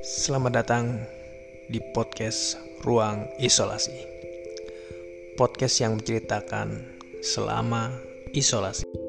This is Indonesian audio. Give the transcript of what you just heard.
Selamat datang di podcast Ruang Isolasi. Podcast yang menceritakan selama isolasi.